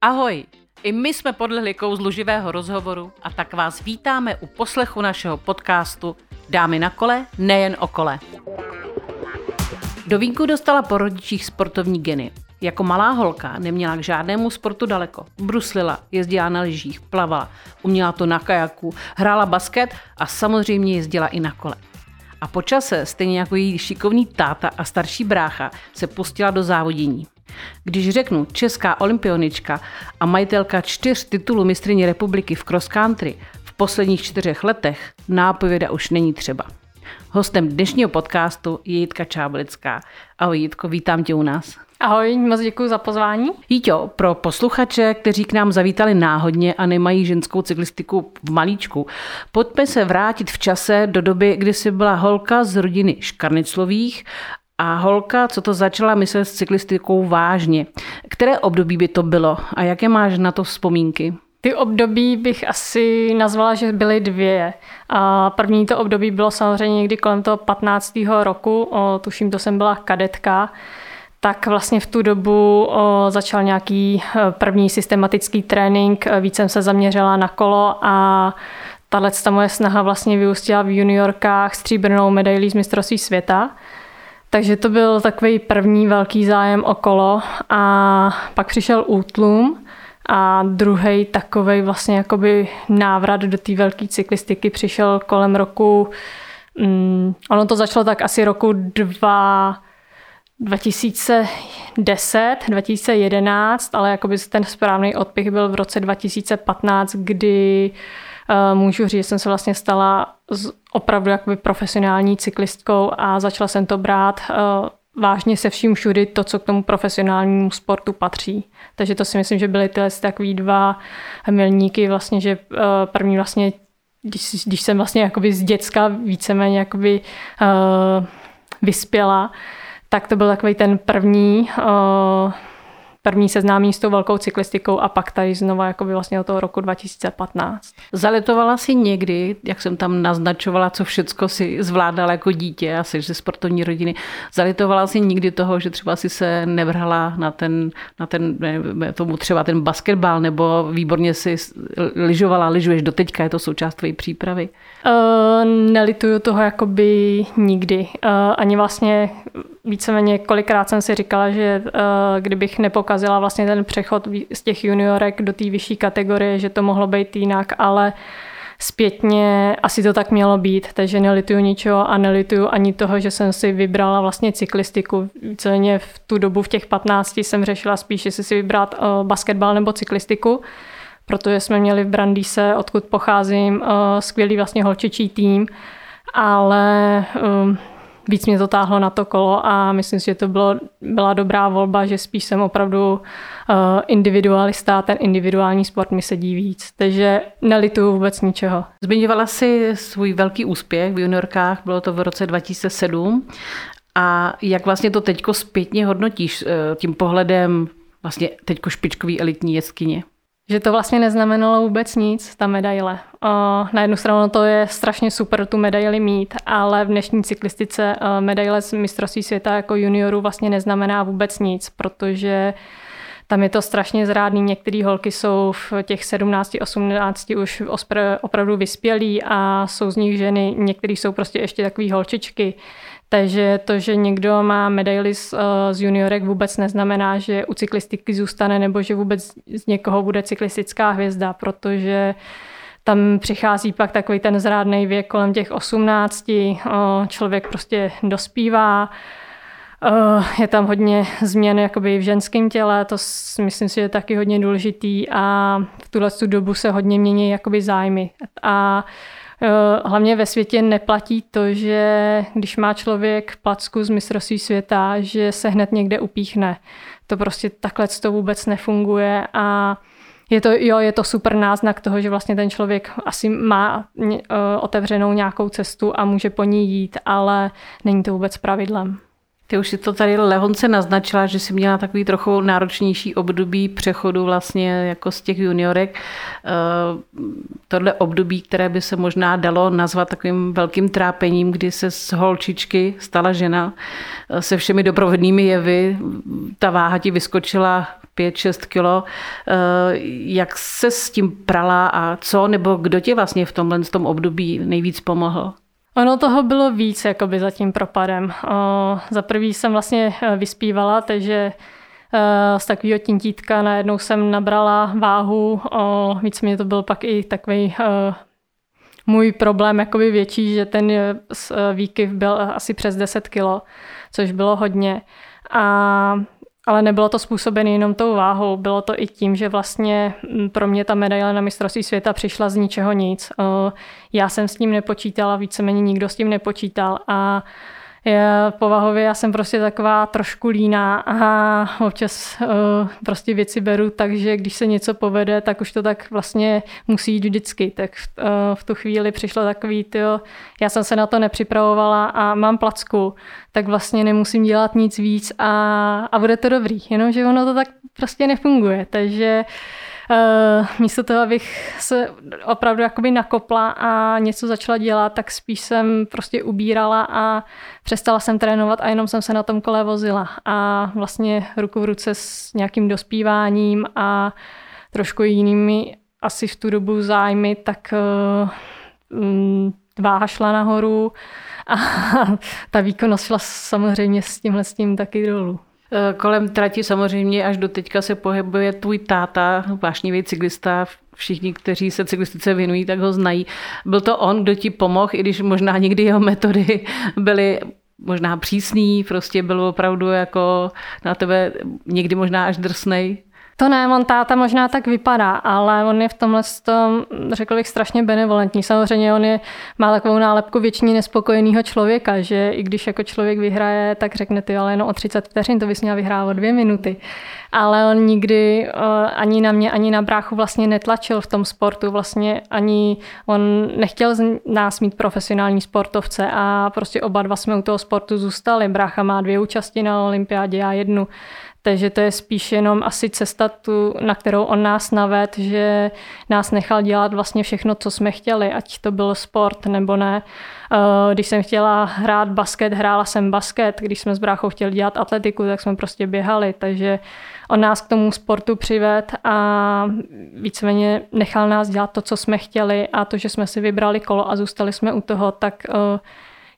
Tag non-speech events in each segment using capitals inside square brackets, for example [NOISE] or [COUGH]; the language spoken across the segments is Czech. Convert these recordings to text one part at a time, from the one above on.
Ahoj! I my jsme podlehli kouzlu živého rozhovoru a tak vás vítáme u poslechu našeho podcastu Dámy na kole, nejen o kole. Do vínku dostala po rodičích sportovní geny. Jako malá holka neměla k žádnému sportu daleko. Bruslila, jezdila na lyžích, plavala, uměla to na kajaku, hrála basket a samozřejmě jezdila i na kole. A po čase, stejně jako její šikovný táta a starší brácha, se pustila do závodění. Když řeknu česká olympionička a majitelka čtyř titulů mistrině republiky v cross country v posledních čtyřech letech, nápověda už není třeba. Hostem dnešního podcastu je Jitka Čáblická. Ahoj Jitko, vítám tě u nás. Ahoj, moc děkuji za pozvání. Jíťo, pro posluchače, kteří k nám zavítali náhodně a nemají ženskou cyklistiku v malíčku, pojďme se vrátit v čase do doby, kdy jsi byla holka z rodiny Škarniclových a holka, co to začala myslet s cyklistikou vážně. Které období by to bylo a jaké máš na to vzpomínky? Ty období bych asi nazvala, že byly dvě. A první to období bylo samozřejmě někdy kolem toho 15. roku, o, tuším, to jsem byla kadetka, tak vlastně v tu dobu o, začal nějaký e, první systematický trénink, e, víc jsem se zaměřila na kolo a tahle ta moje snaha vlastně vyústila v juniorkách stříbrnou medailí z mistrovství světa. Takže to byl takový první velký zájem o kolo a pak přišel útlum a druhý takový vlastně jakoby návrat do té velké cyklistiky přišel kolem roku, mm, ono to začalo tak asi roku dva, 2010, 2011, ale jakoby ten správný odpich byl v roce 2015, kdy můžu říct, že jsem se vlastně stala opravdu jakoby profesionální cyklistkou a začala jsem to brát uh, vážně se vším všudy to, co k tomu profesionálnímu sportu patří. Takže to si myslím, že byly tyhle takový dva milníky, vlastně, že uh, první vlastně, když, když jsem vlastně jakoby z děcka víceméně jakoby uh, vyspěla, tak to byl takový ten první uh, první seznámí s tou velkou cyklistikou a pak tady znova jako by vlastně od toho roku 2015. Zaletovala si někdy, jak jsem tam naznačovala, co všecko si zvládala jako dítě a jsi ze sportovní rodiny, zaletovala si někdy toho, že třeba si se nevrhla na ten, na ten ne, tomu třeba ten basketbal nebo výborně si lyžovala, lyžuješ do teďka, je to součást tvojí přípravy? Uh, nelituju toho jakoby nikdy. Uh, ani vlastně víceméně kolikrát jsem si říkala, že uh, kdybych nepokazila vlastně ten přechod z těch juniorek do té vyšší kategorie, že to mohlo být jinak, ale zpětně asi to tak mělo být, takže nelituju ničeho a nelituju ani toho, že jsem si vybrala vlastně cyklistiku. Víceméně v tu dobu v těch 15 jsem řešila spíš, jestli si vybrat basketbal nebo cyklistiku, protože jsme měli v Brandýse, odkud pocházím, uh, skvělý vlastně holčičí tým, ale um, víc mě to táhlo na to kolo a myslím si, že to bylo, byla dobrá volba, že spíš jsem opravdu uh, individualista, ten individuální sport mi sedí víc, takže nelituju vůbec ničeho. Zmiňovala si svůj velký úspěch v juniorkách, bylo to v roce 2007 a jak vlastně to teďko zpětně hodnotíš eh, tím pohledem vlastně teďko špičkový elitní jeskyně? Že to vlastně neznamenalo vůbec nic, ta medaile. Na jednu stranu to je strašně super tu medaili mít, ale v dnešní cyklistice medaile z mistrovství světa jako junioru vlastně neznamená vůbec nic, protože tam je to strašně zrádný. Některé holky jsou v těch 17, 18 už opravdu vyspělí a jsou z nich ženy, některé jsou prostě ještě takové holčičky. Takže to, že někdo má medaily z, eh, z juniorek, vůbec neznamená, že u cyklistiky zůstane nebo že vůbec z někoho bude cyklistická hvězda, protože tam přichází pak takový ten zrádný věk kolem těch 18, eh, člověk prostě dospívá, eh, je tam hodně změn jakoby v ženském těle, to myslím si, že je taky hodně důležitý a v tuhle dobu se hodně mění jakoby zájmy. A hlavně ve světě neplatí to, že když má člověk placku z mistrovství světa, že se hned někde upíchne. To prostě takhle to vůbec nefunguje a je to, jo, je to super náznak toho, že vlastně ten člověk asi má uh, otevřenou nějakou cestu a může po ní jít, ale není to vůbec pravidlem. Ty už si to tady lehonce naznačila, že jsi měla takový trochu náročnější období přechodu vlastně jako z těch juniorek. Eh, tohle období, které by se možná dalo nazvat takovým velkým trápením, kdy se z holčičky stala žena eh, se všemi doprovodnými jevy. Ta váha ti vyskočila 5-6 kilo. Eh, jak se s tím prala a co, nebo kdo ti vlastně v tomhle tom období nejvíc pomohl? Ono toho bylo víc jakoby za tím propadem. O, za prvý jsem vlastně eh, vyspívala, takže z takového tintítka najednou jsem nabrala váhu, o, víc mě to byl pak i takový můj problém jakoby větší, že ten výkyv byl asi přes 10 kilo, což bylo hodně. A ale nebylo to způsobené jenom tou váhou, bylo to i tím, že vlastně mm, pro mě ta medaile na mistrovství světa přišla z ničeho nic. Já jsem s tím nepočítala, víceméně nikdo s tím nepočítal a já, povahově já jsem prostě taková trošku líná a občas uh, prostě věci beru takže když se něco povede, tak už to tak vlastně musí jít vždycky. Tak v, uh, v tu chvíli přišlo takový, tyjo, já jsem se na to nepřipravovala a mám placku, tak vlastně nemusím dělat nic víc a, a bude to dobrý, jenomže ono to tak prostě nefunguje. Takže Uh, místo toho, abych se opravdu jakoby nakopla a něco začala dělat, tak spíš jsem prostě ubírala a přestala jsem trénovat a jenom jsem se na tom kole vozila. A vlastně ruku v ruce s nějakým dospíváním a trošku jinými asi v tu dobu zájmy, tak uh, um, váha šla nahoru a [LAUGHS] ta výkonnost šla samozřejmě s tímhle s tím taky dolů. Eh, kolem trati samozřejmě až do teďka se pohybuje tvůj táta, vášnivý cyklista, všichni, kteří se cyklistice věnují, tak ho znají. Byl to on, kdo ti pomohl, i když možná někdy jeho metody byly možná přísný, prostě byl opravdu jako na tebe někdy možná až drsnej. To ne, on táta možná tak vypadá, ale on je v tomhle tom, řekl bych, strašně benevolentní. Samozřejmě on je, má takovou nálepku většině nespokojeného člověka, že i když jako člověk vyhraje, tak řekne ty, ale jenom o 30 vteřin, to bys měl vyhrávat dvě minuty. Ale on nikdy uh, ani na mě, ani na bráchu vlastně netlačil v tom sportu. Vlastně ani on nechtěl z nás mít profesionální sportovce a prostě oba dva jsme u toho sportu zůstali. Brácha má dvě účasti na olympiádě, já jednu. Takže to je spíš jenom asi cesta, tu, na kterou on nás naved, že nás nechal dělat vlastně všechno, co jsme chtěli, ať to byl sport nebo ne. Eh, když jsem chtěla hrát basket, hrála jsem basket. Když jsme s bráchou chtěli dělat atletiku, tak jsme prostě běhali. Takže on nás k tomu sportu přived a víceméně nechal nás dělat to, co jsme chtěli a to, že jsme si vybrali kolo a zůstali jsme u toho, tak eh,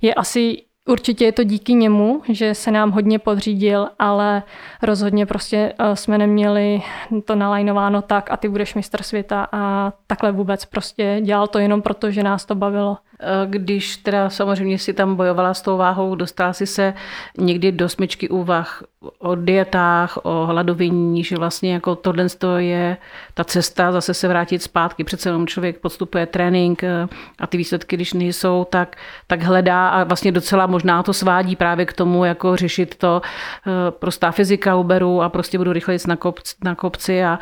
je asi Určitě je to díky němu, že se nám hodně podřídil, ale rozhodně prostě eh, jsme neměli to nalajnováno tak a ty budeš mistr světa a takhle vůbec prostě dělal to jenom proto, že nás to bavilo. Eh, když teda samozřejmě si tam bojovala s tou váhou, dostala si se někdy do smyčky úvah o dietách, o hladovění, že vlastně jako tohle je ta cesta zase se vrátit zpátky. Přece jenom člověk podstupuje trénink eh, a ty výsledky, když nejsou, tak, tak hledá a vlastně docela možná to svádí právě k tomu, jako řešit to eh, prostá fyzika uberu a prostě budu rychleji na, kopci, na kopci a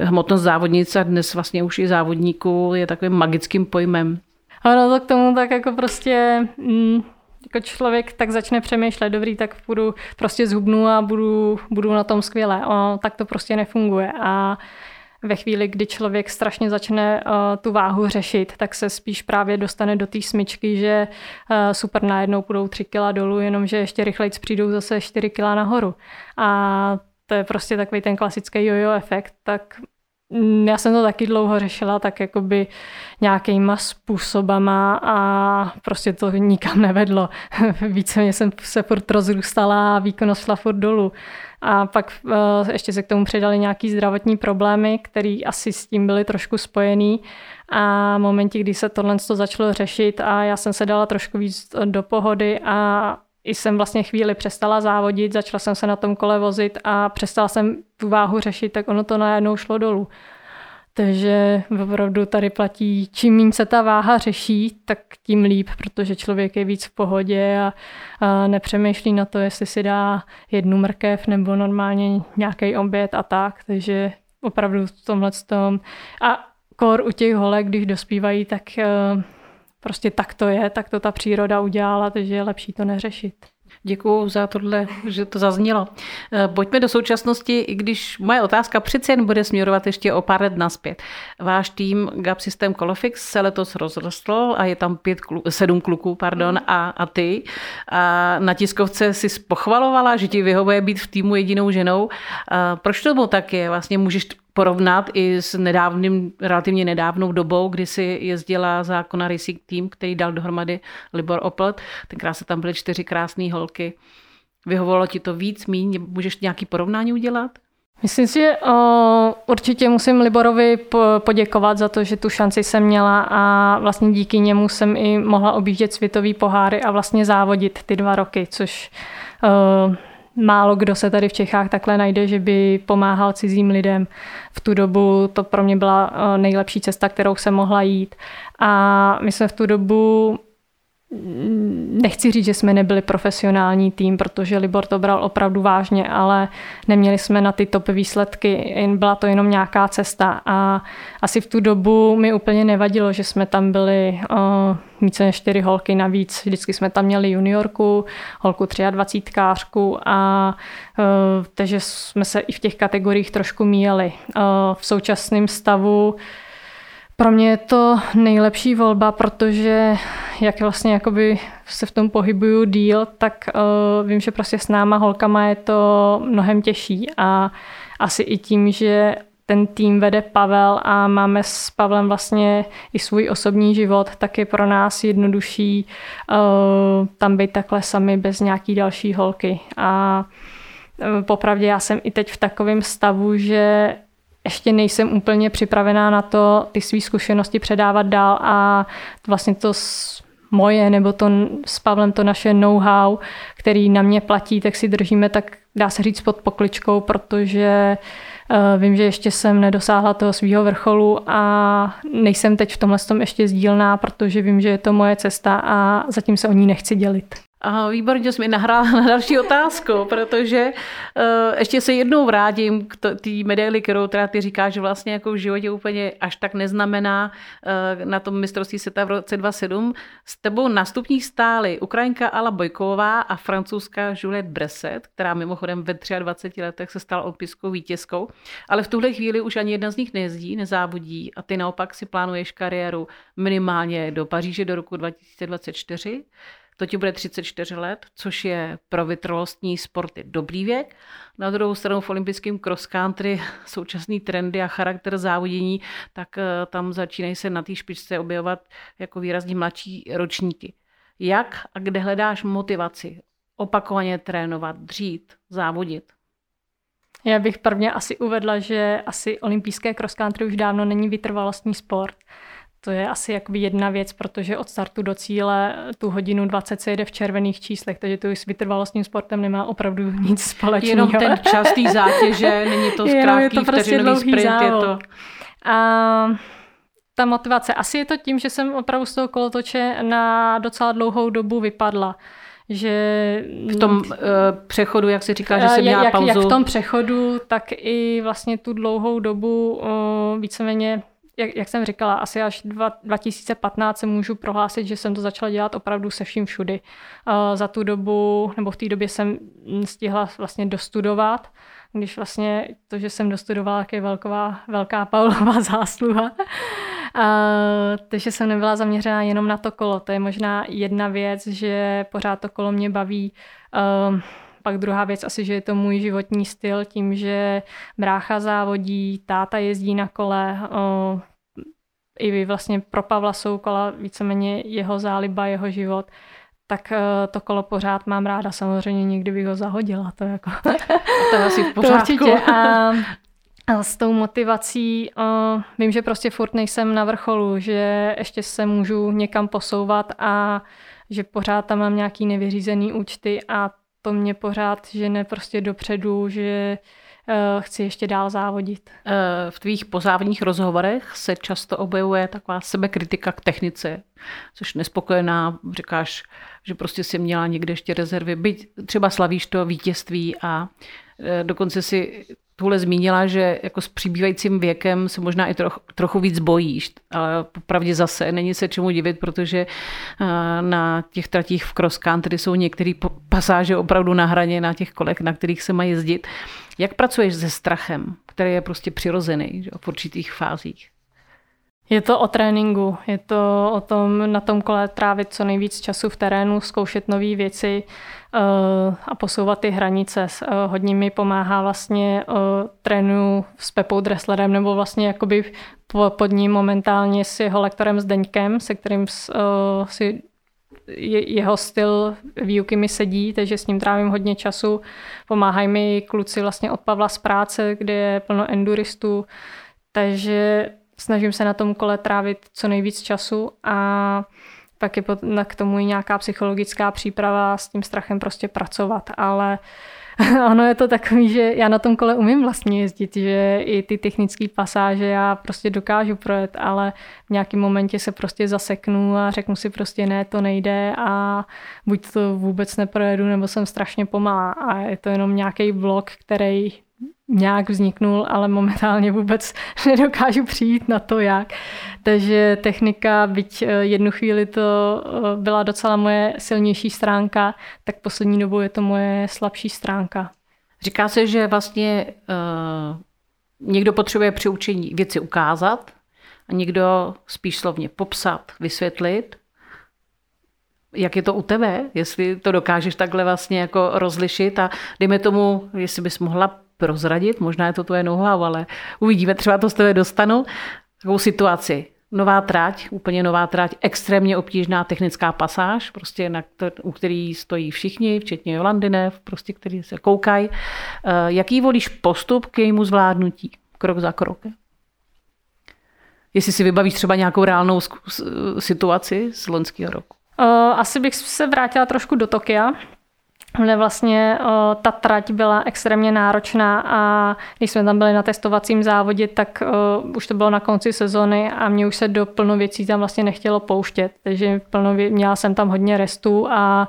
hmotnost závodnice a dnes vlastně už i závodníků je takovým magickým pojmem. Ono to k tomu tak jako prostě, mm, jako člověk tak začne přemýšlet, dobrý, tak budu prostě zhubnu a budu, budu na tom skvěle. Ono tak to prostě nefunguje a ve chvíli, kdy člověk strašně začne uh, tu váhu řešit, tak se spíš právě dostane do té smyčky, že uh, super najednou půjdou 3 kila dolů, jenomže ještě rychleji přijdou zase 4 kila nahoru. A to je prostě takový ten klasický jojo efekt, tak já jsem to taky dlouho řešila, tak jakoby nějakýma způsobama a prostě to nikam nevedlo. [LAUGHS] Víceméně jsem se furt rozrůstala a výkonnost šla furt dolů. A pak uh, ještě se k tomu přidali nějaký zdravotní problémy, které asi s tím byly trošku spojený. A v kdy se tohle začalo řešit a já jsem se dala trošku víc do pohody a jsem vlastně chvíli přestala závodit, začala jsem se na tom kole vozit a přestala jsem tu váhu řešit, tak ono to najednou šlo dolů. Takže opravdu tady platí, čím méně se ta váha řeší, tak tím líp, protože člověk je víc v pohodě a, a nepřemýšlí na to, jestli si dá jednu mrkev nebo normálně nějaký oběd a tak. Takže opravdu v tomhle tom. A kor u těch holek, když dospívají, tak eh, prostě tak to je, tak to ta příroda udělala, takže je lepší to neřešit. Děkuji za tohle, že to zaznělo. Eh, pojďme do současnosti, i když moje otázka přece jen bude směrovat ještě o pár let naspět. Váš tým GAP System Colofix se letos rozrostl a je tam pět klu, sedm kluků pardon, a, a ty. A na tiskovce si pochvalovala, že ti vyhovuje být v týmu jedinou ženou. A proč to tak je? Vlastně můžeš porovnat i s nedávným, relativně nedávnou dobou, kdy si jezdila za Kona Racing Team, který dal dohromady Libor Oplet. Tenkrát se tam byly čtyři krásné holky. Vyhovovalo ti to víc, míň? Můžeš nějaký porovnání udělat? Myslím si, že o, určitě musím Liborovi po, poděkovat za to, že tu šanci jsem měla a vlastně díky němu jsem i mohla objíždět světový poháry a vlastně závodit ty dva roky, což málo kdo se tady v Čechách takhle najde, že by pomáhal cizím lidem. V tu dobu to pro mě byla eh, nejlepší cesta, kterou jsem mohla jít. A my jsme v tu dobu nechci říct, že jsme nebyli profesionální tým, protože Libor to bral opravdu vážně, ale neměli jsme na ty top výsledky, byla to jenom nějaká cesta a asi v tu dobu mi úplně nevadilo, že jsme tam byli uh, více než čtyři holky navíc. Vždycky jsme tam měli juniorku, holku 23 kářku a uh, takže jsme se i v těch kategoriích trošku míjeli. Uh, v současném stavu pro mě je to nejlepší volba, protože jak vlastně jakoby se v tom pohybuju díl, tak uh, vím, že prostě s náma holkama je to mnohem těžší a asi i tím, že ten tým vede Pavel a máme s Pavlem vlastně i svůj osobní život, tak je pro nás jednodušší uh, tam být takhle sami bez nějaký další holky. A uh, popravdě já jsem i teď v takovém stavu, že ještě nejsem úplně připravená na to ty své zkušenosti předávat dál a vlastně to moje nebo to s Pavlem to naše know-how, který na mě platí, tak si držíme tak dá se říct pod pokličkou, protože uh, vím, že ještě jsem nedosáhla toho svého vrcholu a nejsem teď v tomhle tom ještě sdílná, protože vím, že je to moje cesta a zatím se o ní nechci dělit. A výborně jsi mi nahrála na další otázku, protože uh, ještě se jednou vrátím k té medaili, kterou teda ty říkáš, že vlastně jako v životě úplně až tak neznamená uh, na tom mistrovství světa v roce 27. S tebou na stupních stály Ukrajinka Ala Bojková a francouzská Juliette Bresset, která mimochodem ve 23 letech se stala olympijskou vítězkou, ale v tuhle chvíli už ani jedna z nich nejezdí, nezávodí a ty naopak si plánuješ kariéru minimálně do Paříže do roku 2024 to ti bude 34 let, což je pro vytrvalostní sporty dobrý věk. Na druhou stranu v olympijském cross country [LAUGHS] současný trendy a charakter závodění, tak eh, tam začínají se na té špičce objevovat jako výrazně mladší ročníky. Jak a kde hledáš motivaci opakovaně trénovat, dřít, závodit? Já bych prvně asi uvedla, že asi olympijské cross country už dávno není vytrvalostní sport. To je asi jakoby jedna věc, protože od startu do cíle tu hodinu 20 se jede v červených číslech, takže to s vytrvalostním sportem nemá opravdu nic společného. Jenom ten [LAUGHS] čas té zátěže, není to krátký to prostě sprint, závod. je to... A ta motivace, asi je to tím, že jsem opravdu z toho kolotoče na docela dlouhou dobu vypadla že v tom uh, přechodu, jak si říká, že jsem měla jak, pauzu. Jak v tom přechodu, tak i vlastně tu dlouhou dobu uh, víceméně jak, jak jsem říkala, asi až dva, 2015 se můžu prohlásit, že jsem to začala dělat opravdu se vším všudy. Uh, za tu dobu, nebo v té době jsem stihla vlastně dostudovat, když vlastně to, že jsem dostudovala, je velká, velká Paulová [LAUGHS] zásluha. Uh, takže jsem nebyla zaměřená jenom na to kolo. To je možná jedna věc, že pořád to kolo mě baví. Uh, pak druhá věc asi, že je to můj životní styl, tím, že brácha závodí, táta jezdí na kole, o, i vlastně pro Pavla jsou kola víceméně jeho záliba, jeho život, tak e, to kolo pořád mám ráda. Samozřejmě někdy bych ho zahodila. To, jako... [LAUGHS] to je asi v pořádku. [LAUGHS] To určitě. A, a s tou motivací o, vím, že prostě furt nejsem na vrcholu, že ještě se můžu někam posouvat a že pořád tam mám nějaký nevyřízený účty a to mě pořád žene prostě dopředu, že uh, chci ještě dál závodit. Uh, v tvých pozávodních rozhovorech se často objevuje taková sebekritika k technice, což nespokojená, říkáš, že prostě si měla někde ještě rezervy, byť třeba slavíš to vítězství a uh, dokonce si tuhle zmínila, že jako s přibývajícím věkem se možná i troch, trochu víc bojíš, ale popravdě zase není se čemu divit, protože eh, na těch tratích v cross country jsou některé pasáže opravdu na hraně na těch kolech, na kterých se mají jezdit. Jak pracuješ se strachem, který je prostě přirozený že, v určitých fázích? Je to o tréninku, je to o tom na tom kole trávit co nejvíc času v terénu, zkoušet nové věci uh, a posouvat ty hranice. Uh, hodně mi pomáhá vlastně uh, trénu s Pepou Dresslerem nebo vlastně jakoby pod ním momentálně s jeho lektorem Zdeňkem, se kterým si jeho styl výuky mi sedí, takže s ním trávím hodně času. Pomáhají mi kluci vlastně od Pavla z práce, kde je plno enduristů, takže snažím se na tom kole trávit co nejvíc času a pak je k tomu i nějaká psychologická příprava s tím strachem prostě pracovat, ale [LAUGHS] ono je to takový, že já na tom kole umím vlastně jezdit, že i ty technické pasáže já prostě dokážu projet, ale v nějakém momentě se prostě zaseknu a řeknu si prostě ne, to nejde a buď to vůbec neprojedu, nebo jsem strašně pomalá. A je to jenom nějaký blok, který nějak vzniknul, ale momentálně vůbec [LAUGHS] nedokážu přijít na to, jak. Takže technika, byť eh, jednu chvíli to eh, byla docela moje silnější stránka, tak poslední dobou je to moje slabší stránka. Říká se, že vlastně uh, někdo potřebuje při učení věci ukázat a někdo spíš slovně popsat, vysvětlit. Jak je to u tebe, jestli to dokážeš takhle vlastně jako rozlišit a dejme tomu, jestli bys mohla prozradit, možná je to tvoje know ale uvidíme, třeba to z tebe dostanu, takovou situaci. Nová trať, úplně nová trať, extrémně obtížná technická pasáž, prostě na, u který stojí všichni, včetně Jolandinev, prostě, který se koukají. Eh, jaký volíš postup k jejímu zvládnutí, krok za krokem? Jestli si vybavíš třeba nějakou reálnou situaci z loňského roku. Eh, asi bych se vrátila trošku do Tokia, kde vlastně ta trať byla extrémně náročná a když jsme tam byli na testovacím závodě, tak už to bylo na konci sezony a mě už se do plno věcí tam vlastně nechtělo pouštět, takže plno, měla jsem tam hodně restů a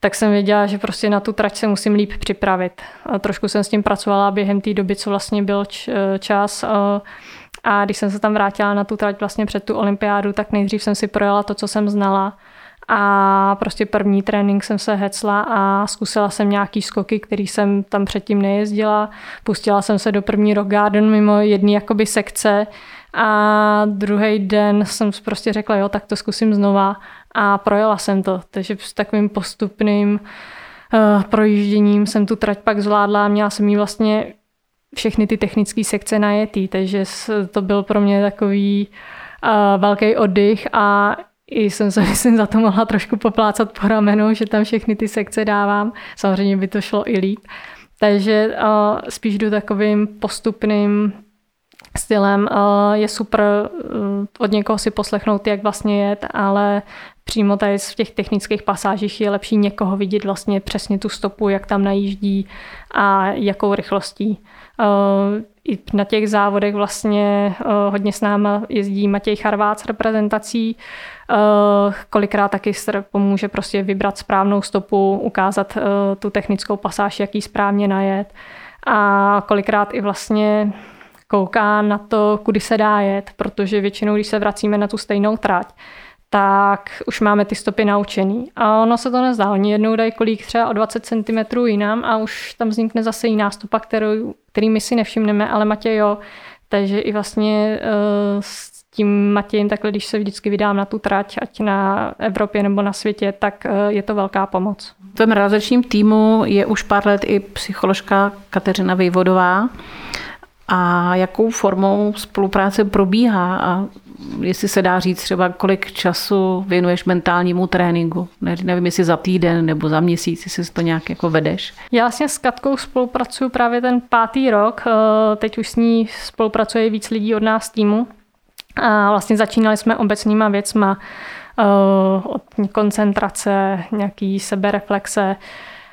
tak jsem věděla, že prostě na tu trať se musím líp připravit. A trošku jsem s tím pracovala během té doby, co vlastně byl čas. A když jsem se tam vrátila na tu trať vlastně před tu olympiádu, tak nejdřív jsem si projela to, co jsem znala a prostě první trénink jsem se hecla a zkusila jsem nějaký skoky, který jsem tam předtím nejezdila. Pustila jsem se do první rock garden mimo jedné jakoby sekce a druhý den jsem prostě řekla, jo, tak to zkusím znova a projela jsem to. Takže s takovým postupným uh, projížděním jsem tu trať pak zvládla a měla jsem jí vlastně všechny ty technické sekce najetý, takže to byl pro mě takový uh, velký oddych a i jsem se [LAUGHS] myslím za to mohla trošku poplácat po ramenu, že tam všechny ty sekce dávám. Samozřejmě by to šlo i líp. Takže uh, spíš jdu takovým postupným stylem. Uh, je super uh, od někoho si poslechnout, jak vlastně jet, ale přímo tady v těch technických pasážích je lepší někoho vidět vlastně přesně tu stopu, jak tam najíždí a jakou rychlostí. Uh, i na těch závodech vlastně uh, hodně s náma jezdí Matěj Charvát s reprezentací, uh, kolikrát taky pomůže prostě vybrat správnou stopu, ukázat uh, tu technickou pasáž, jaký správně najet a kolikrát i vlastně kouká na to, kudy se dá jet, protože většinou, když se vracíme na tu stejnou trať, tak už máme ty stopy naučený. A ono se to nezdá. Oni jednou dají kolík třeba o 20 cm jinam a už tam vznikne zase jiná stopa, kterou, který my si nevšimneme, ale Matěj jo. Takže i vlastně uh, tím Matějem takhle, když se vždycky vydám na tu trať, ať na Evropě nebo na světě, tak uh, je to velká pomoc. V tom realizačním týmu je už pár let i psycholožka Kateřina Vejvodová. A jakou formou spolupráce probíhá a jestli se dá říct třeba, kolik času věnuješ mentálnímu tréninku. Ne, nevím, jestli za týden nebo za měsíc, jestli si to nějak jako vedeš. Já vlastně s Katkou spolupracuju právě ten pátý rok. Eh, teď už s ní spolupracuje víc lidí od nás týmu. A vlastně začínali jsme obecnýma věcma, eh, od koncentrace, nějaký sebereflexe,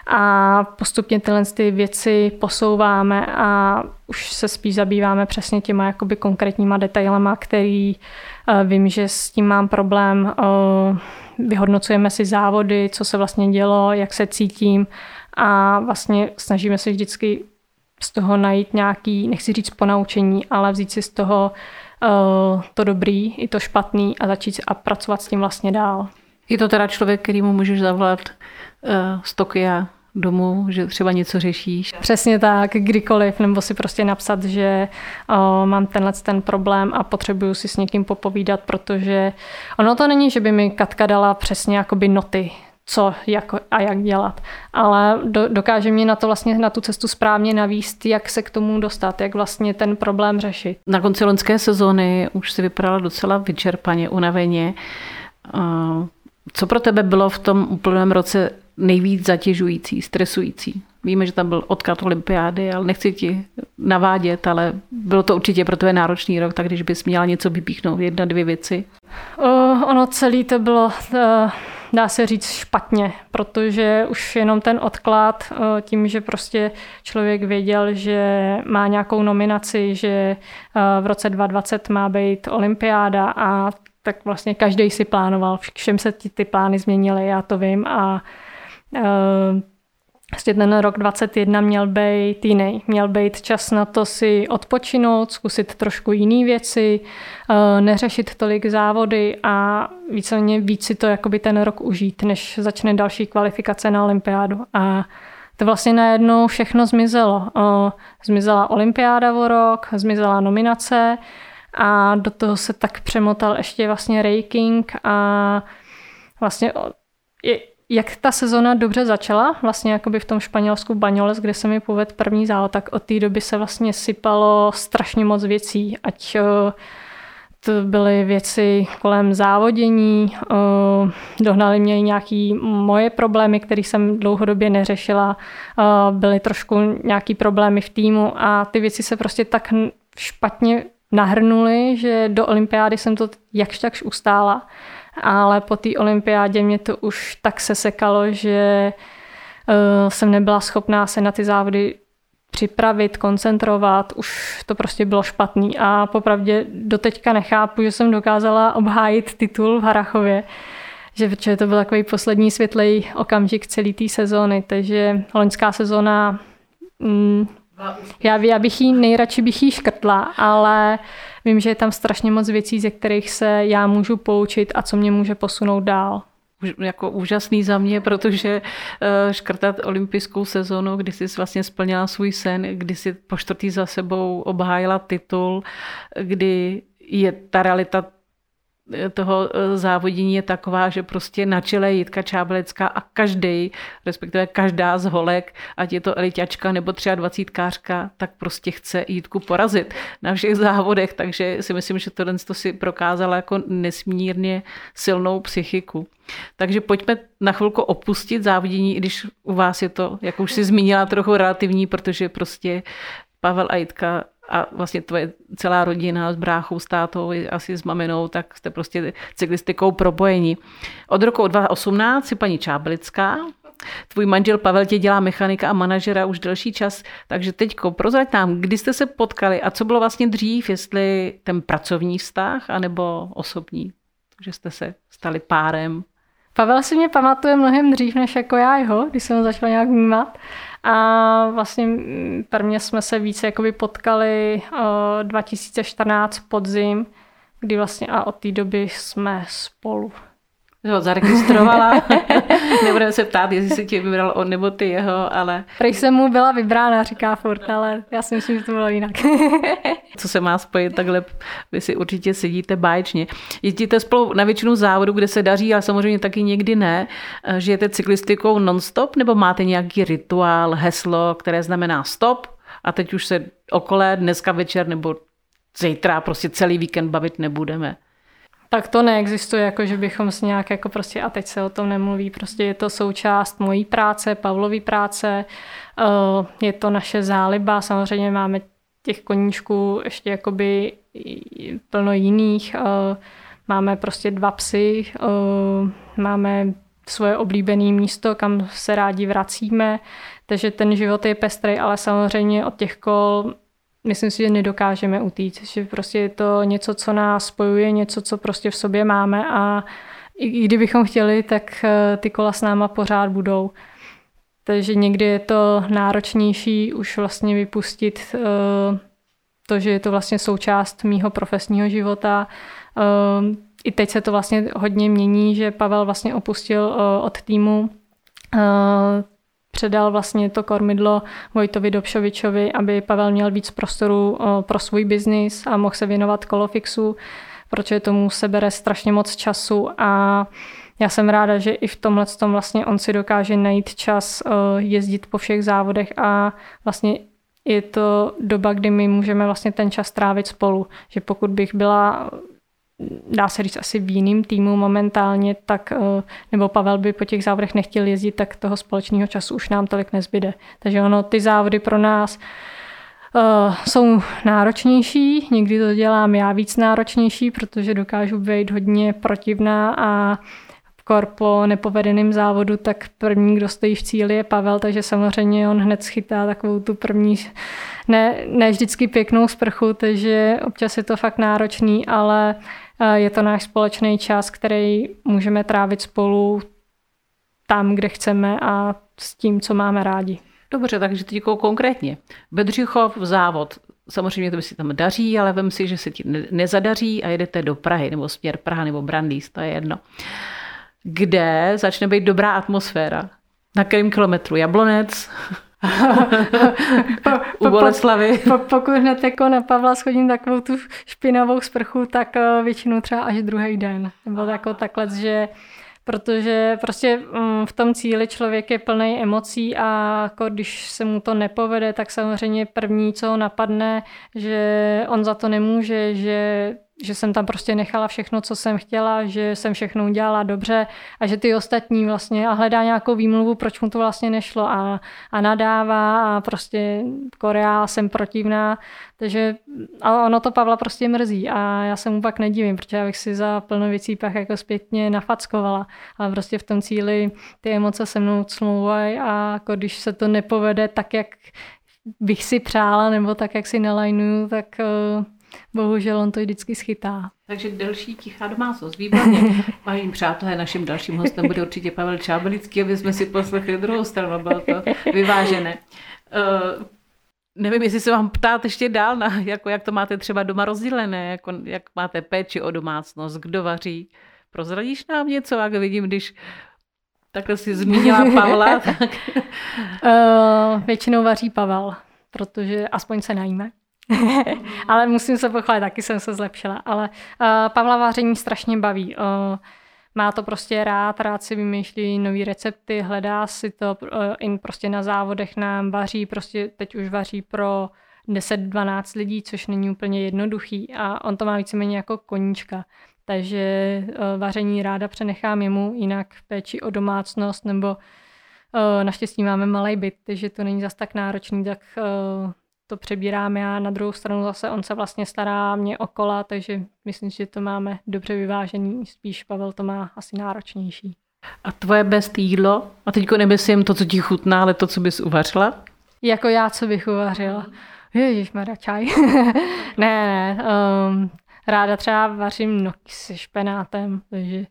a postupně tyhle ty věci posouváme a už se spíš zabýváme přesně těma jakoby konkrétníma detailama, který uh, vím, že s tím mám problém. Uh, vyhodnocujeme si závody, co se vlastně dělo, jak se cítím a vlastně snažíme se vždycky z toho najít nějaký, nechci říct ponaučení, ale vzít si z toho uh, to dobrý i to špatný a začít a pracovat s tím vlastně dál. Je to teda člověk, kterýmu můžeš zavolat uh, z Tokia domů, že třeba něco řešíš? Přesně tak, kdykoliv, nebo si prostě napsat, že o, mám tenhle ten problém a potřebuju si s někým popovídat, protože ono to není, že by mi Katka dala přesně jakoby noty, co jak a jak dělat. Ale do, dokáže mě na to vlastně na tu cestu správně navíst, jak se k tomu dostat, jak vlastně ten problém řešit. Na konci loňské sezóny už si vypadala docela vyčerpaně, unaveně. Co pro tebe bylo v tom úplném roce nejvíc zatěžující, stresující? Víme, že tam byl odklad olympiády, ale nechci ti navádět, ale bylo to určitě pro tebe náročný rok, tak když bys měla něco vypíchnout, jedna, dvě věci. O, ono celé to bylo, uh, dá se říct, špatně, protože už jenom ten odklad, uh, tím, že prostě člověk věděl, že má nějakou nominaci, že uh, v roce 2020 má být olympiáda a tak vlastně každý si plánoval, všem se ty, ty plány změnily, já to vím a uh, Vlastně ten rok 21 měl být jiný. Měl být čas na to si odpočinout, zkusit trošku jiné věci, uh, neřešit tolik závody a víceméně víc si to jakoby ten rok užít, než začne další kvalifikace na olympiádu. A to vlastně najednou všechno zmizelo. Uh, zmizela olympiáda o rok, zmizela nominace, a do toho se tak přemotal ještě vlastně ranking a vlastně je, jak ta sezona dobře začala, vlastně jakoby v tom Španělsku Baňoles, kde se mi povedl první závod, tak od té doby se vlastně sypalo strašně moc věcí, ať to byly věci kolem závodění, dohnali mě nějaké moje problémy, které jsem dlouhodobě neřešila, byly trošku nějaké problémy v týmu a ty věci se prostě tak špatně nahrnuli, že do olympiády jsem to jakž takž ustála, ale po té olympiádě mě to už tak sesekalo, že uh, jsem nebyla schopná se na ty závody připravit, koncentrovat, už to prostě bylo špatný. A popravdě doteďka nechápu, že jsem dokázala obhájit titul v Harachově, že protože to byl takový poslední světlej okamžik celé té sezóny, takže loňská sezóna mm, já, já bych jí nejradši bych jí škrtla, ale vím, že je tam strašně moc věcí, ze kterých se já můžu poučit a co mě může posunout dál. Jako úžasný za mě, protože uh, škrtat olympijskou sezonu, kdy jsi vlastně splnila svůj sen, kdy jsi po čtvrtý za sebou obhájila titul, kdy je ta realita toho eh, závodění je taková, že prostě na čele Jitka Čábelecká a každý, respektive každá z holek, ať je to eliťačka nebo třeba dvacítkářka, tak prostě chce Jitku porazit na všech závodech, takže si myslím, že tohle to si prokázala jako nesmírně silnou psychiku. Takže pojďme na chvilku opustit závodění, i když u vás je to, jak už si zmínila, trochu relativní, protože prostě Pavel a Jitka a vlastně tvoje celá rodina s bráchou, s tátou, asi s maminou, tak jste prostě cyklistikou propojení. Od roku 2018 si paní Čáblická, Tvůj manžel Pavel tě dělá mechanika a manažera už delší čas, takže teďko prozrať nám, kdy jste se potkali a co bylo vlastně dřív, jestli ten pracovní vztah anebo osobní, že jste se stali párem. Pavel si mě pamatuje mnohem dřív než jako já jeho, když jsem ho začala nějak vnímat. A vlastně prvně jsme se více jakoby potkali 2014 podzim, kdy vlastně a od té doby jsme spolu. Jo, zaregistrovala. [LAUGHS] Nebudeme se ptát, jestli si tě vybral on nebo ty jeho, ale... Prej jsem mu byla vybrána, říká furt, ale já si myslím, že to bylo jinak. [LAUGHS] Co se má spojit, takhle vy si určitě sedíte báječně. Jezdíte spolu na většinu závodu, kde se daří, ale samozřejmě taky někdy ne. Žijete cyklistikou non-stop nebo máte nějaký rituál, heslo, které znamená stop a teď už se okole dneska večer nebo zítra prostě celý víkend bavit nebudeme? Tak to neexistuje, jako že bychom s nějak jako prostě a teď se o tom nemluví, prostě je to součást mojí práce, Pavlový práce, eh, je to naše záliba, samozřejmě máme těch koníčků ještě jakoby plno jiných, eh, máme prostě dva psy, eh, máme svoje oblíbené místo, kam se rádi vracíme, takže ten život je pestrý, ale samozřejmě od těch kol myslím si, že nedokážeme utít, že prostě je to něco, co nás spojuje, něco, co prostě v sobě máme a i kdybychom chtěli, tak eh, ty kola s náma pořád budou. Takže někdy je to náročnější už vlastně vypustit uh, to, že je to vlastně součást mýho profesního života. Uh, I teď se to vlastně hodně mění, že Pavel vlastně opustil od týmu předal vlastně to kormidlo Vojtovi Dobšovičovi, aby Pavel měl víc prostoru pro svůj biznis a mohl se věnovat kolofixu, protože tomu se bere strašně moc času a já jsem ráda, že i v tomhle tom vlastně on si dokáže najít čas jezdit po všech závodech a vlastně je to doba, kdy my můžeme vlastně ten čas trávit spolu. Že pokud bych byla dá se říct asi v jiným týmu momentálně, tak, eh, nebo Pavel by po těch závodech nechtěl jezdit, tak toho společného času už nám tolik nezbyde. Takže ono, ty závody pro nás Uh, jsou náročnější, někdy to dělám já víc náročnější, protože dokážu být hodně protivná a kor po nepovedeném závodu, tak první, kdo stojí v cíli je Pavel, takže samozřejmě on hned schytá takovou tu první, ne, ne vždycky pěknou sprchu, takže občas je to fakt náročný, ale je to náš společný čas, který můžeme trávit spolu tam, kde chceme a s tím, co máme rádi. Dobře, takže teď jako konkrétně. Bedřichov, závod, samozřejmě to si tam daří, ale vem si, že se ti nezadaří a jedete do Prahy, nebo směr Praha, nebo Brandýs, to je jedno. Kde začne být dobrá atmosféra? Na kterém kilometru? Jablonec? [LAUGHS] u Boleslavy. Po, po, pokud hned jako na Pavla schodím takovou tu špinavou sprchu, tak eh, většinou třeba až druhý den. Nebo jako takhle, že protože prostě mm, v tom cíli člověk je plný emocí a jako když se mu to nepovede, tak samozřejmě první, co ho napadne, že on za to nemůže, že že jsem tam prostě nechala všechno, co jsem chtěla, že jsem všechno udělala dobře a že ty ostatní vlastně a hledá nějakou výmluvu, proč mu to vlastně nešlo a, a nadává a prostě Korea jsem protivná, takže a ono to Pavla prostě mrzí a já se mu pak nedivím, protože já bych si za plno věcí pak jako zpětně nafackovala, ale prostě v tom cíli ty emoce se mnou smlouvají a jako když se to nepovede tak, jak bych si přála nebo tak, jak si nalajnuju, tak uh, Bohužel on to vždycky schytá. Takže delší tichá domácnost, výborně. Vážení přátelé, naším dalším hostem bude určitě Pavel Čábelický, aby jsme si poslechli druhou stranu, bylo to [LAUGHS] vyvážené. Uh, nevím, jestli se vám ptát ještě dál, na, jako jak to máte třeba doma rozdělené, jako, jak máte péči o domácnost, kdo vaří. Prozradíš nám něco, jak vidím, když takhle si zmínila Pavla? [LAUGHS] Tak... Uh, většinou vaří Pavel, protože aspoň se najíme. [LAUGHS] ale musím se pochválit, taky jsem se zlepšila. Ale uh, Pavla vaření strašně baví. Uh, má to prostě rád, rád si vymýšlí nové recepty, hledá si to, uh, in prostě na závodech nám vaří, prostě teď už vaří pro 10-12 lidí, což není úplně jednoduchý a on to má víceméně jako koníčka. Takže uh, vaření ráda přenechám jemu, jinak péči o domácnost nebo uh, naštěstí máme malý byt, takže to není zas tak náročný, tak to přebírám já. Na druhou stranu zase on se vlastně stará mě okola, takže myslím, že to máme dobře vyvážený. Spíš Pavel to má asi náročnější. A tvoje best jídlo? A teďko nemyslím to, co ti chutná, ale to, co bys uvařila? Jako já, co bych uvařila. Ježíš, čaj. [LAUGHS] ne, ne. Um, ráda třeba vařím noky se špenátem, takže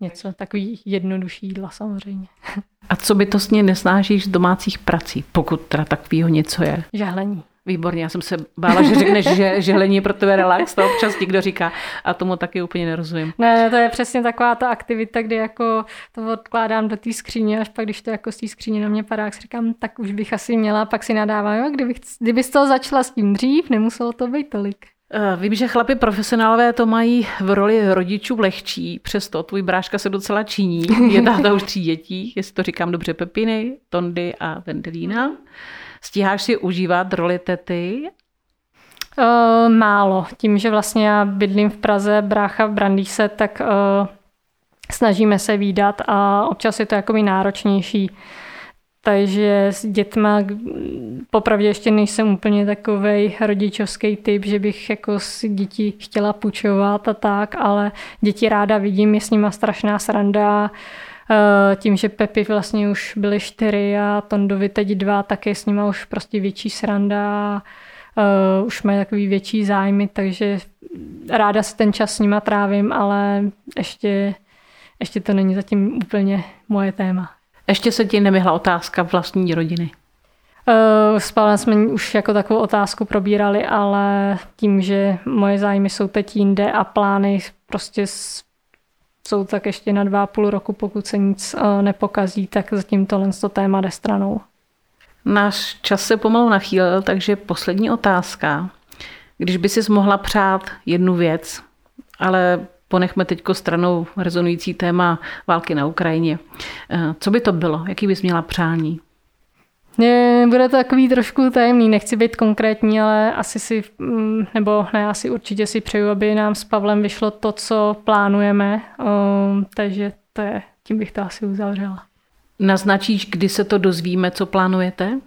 něco takový jednodušší jídla samozřejmě. [LAUGHS] A co bytostně nesnážíš z domácích prací, pokud teda takového něco je? Žehlení. Výborně, já jsem se bála, že řekneš, že [LAUGHS] žehlení je pro tebe relax, to občas někdo říká a tomu taky úplně nerozumím. Ne, to je přesně taková ta aktivita, kdy jako to odkládám do té skříně, až pak když to jako z té skříně na mě padá, tak si říkám, tak už bych asi měla, pak si nadávám, jo, kdybych, kdybys to začala s tím dřív, nemuselo to být tolik. Eh, vím, že chlapi profesionálové to mají v roli rodičů lehčí, přesto tvůj bráška se docela činí. Je táta už tří dětí, jestli to říkám dobře, Pepiny, Tondy a Vendelína. Stíháš si užívat roli tety? Uh, málo. Tím, že vlastně já bydlím v Praze, brácha v Brandýse, tak uh, snažíme se výdat a občas je to jako náročnější. Takže s dětma popravdě ještě nejsem úplně takový rodičovský typ, že bych jako si děti chtěla půjčovat a tak, ale děti ráda vidím, je s nima strašná sranda. Eh, tím, že Pepi vlastně už byly čtyři a Tondovi teď dva, tak je s nima už prostě větší sranda. Uh, už mají takový větší zájmy, takže ráda si ten čas s nima trávím, ale ještě, ještě to není zatím úplně moje téma. Ještě se ti nevyhla otázka vlastní rodiny. Uh, s Pavlem jsme už jako takovou otázku probírali, ale tím, že moje zájmy jsou teď jinde a plány prostě jsou tak ještě na dva a půl roku, pokud se nic uh, nepokazí, tak zatím tohle to téma jde stranou. Náš čas se pomalu nachýlil, takže poslední otázka. Když by si mohla přát jednu věc, ale ponechme teď stranou rezonující téma války na Ukrajině. Eh, co by to bylo? Jaký bys měla přání? Bude to takový trošku tajemný, nechci být konkrétní, ale asi si, mm, nebo ne, asi určitě si přeju, aby nám s Pavlem vyšlo to, co plánujeme, um, takže to je, tím bych to asi uzavřela. Naznačíš, kdy se to dozvíme, co plánujete?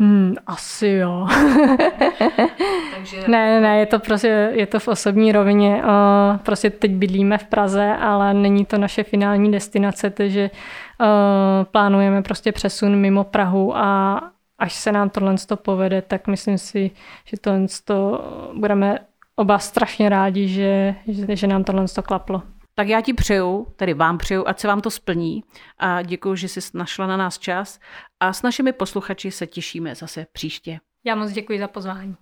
Hmm, asi jo. [LAUGHS] Takže... ne, ne, je to prostě, je to v osobní rovině. Prostě teď bydlíme v Praze, ale není to naše finální destinace, takže plánujeme prostě přesun mimo Prahu a až se nám tohle povede, tak myslím si, že tohle budeme oba strašně rádi, že, že, že nám tohle klaplo. Tak já ti přeju, tedy vám přeju, ať se vám to splní a děkuji, že jsi našla na nás čas a s našimi posluchači se těšíme zase příště. Já moc děkuji za pozvání.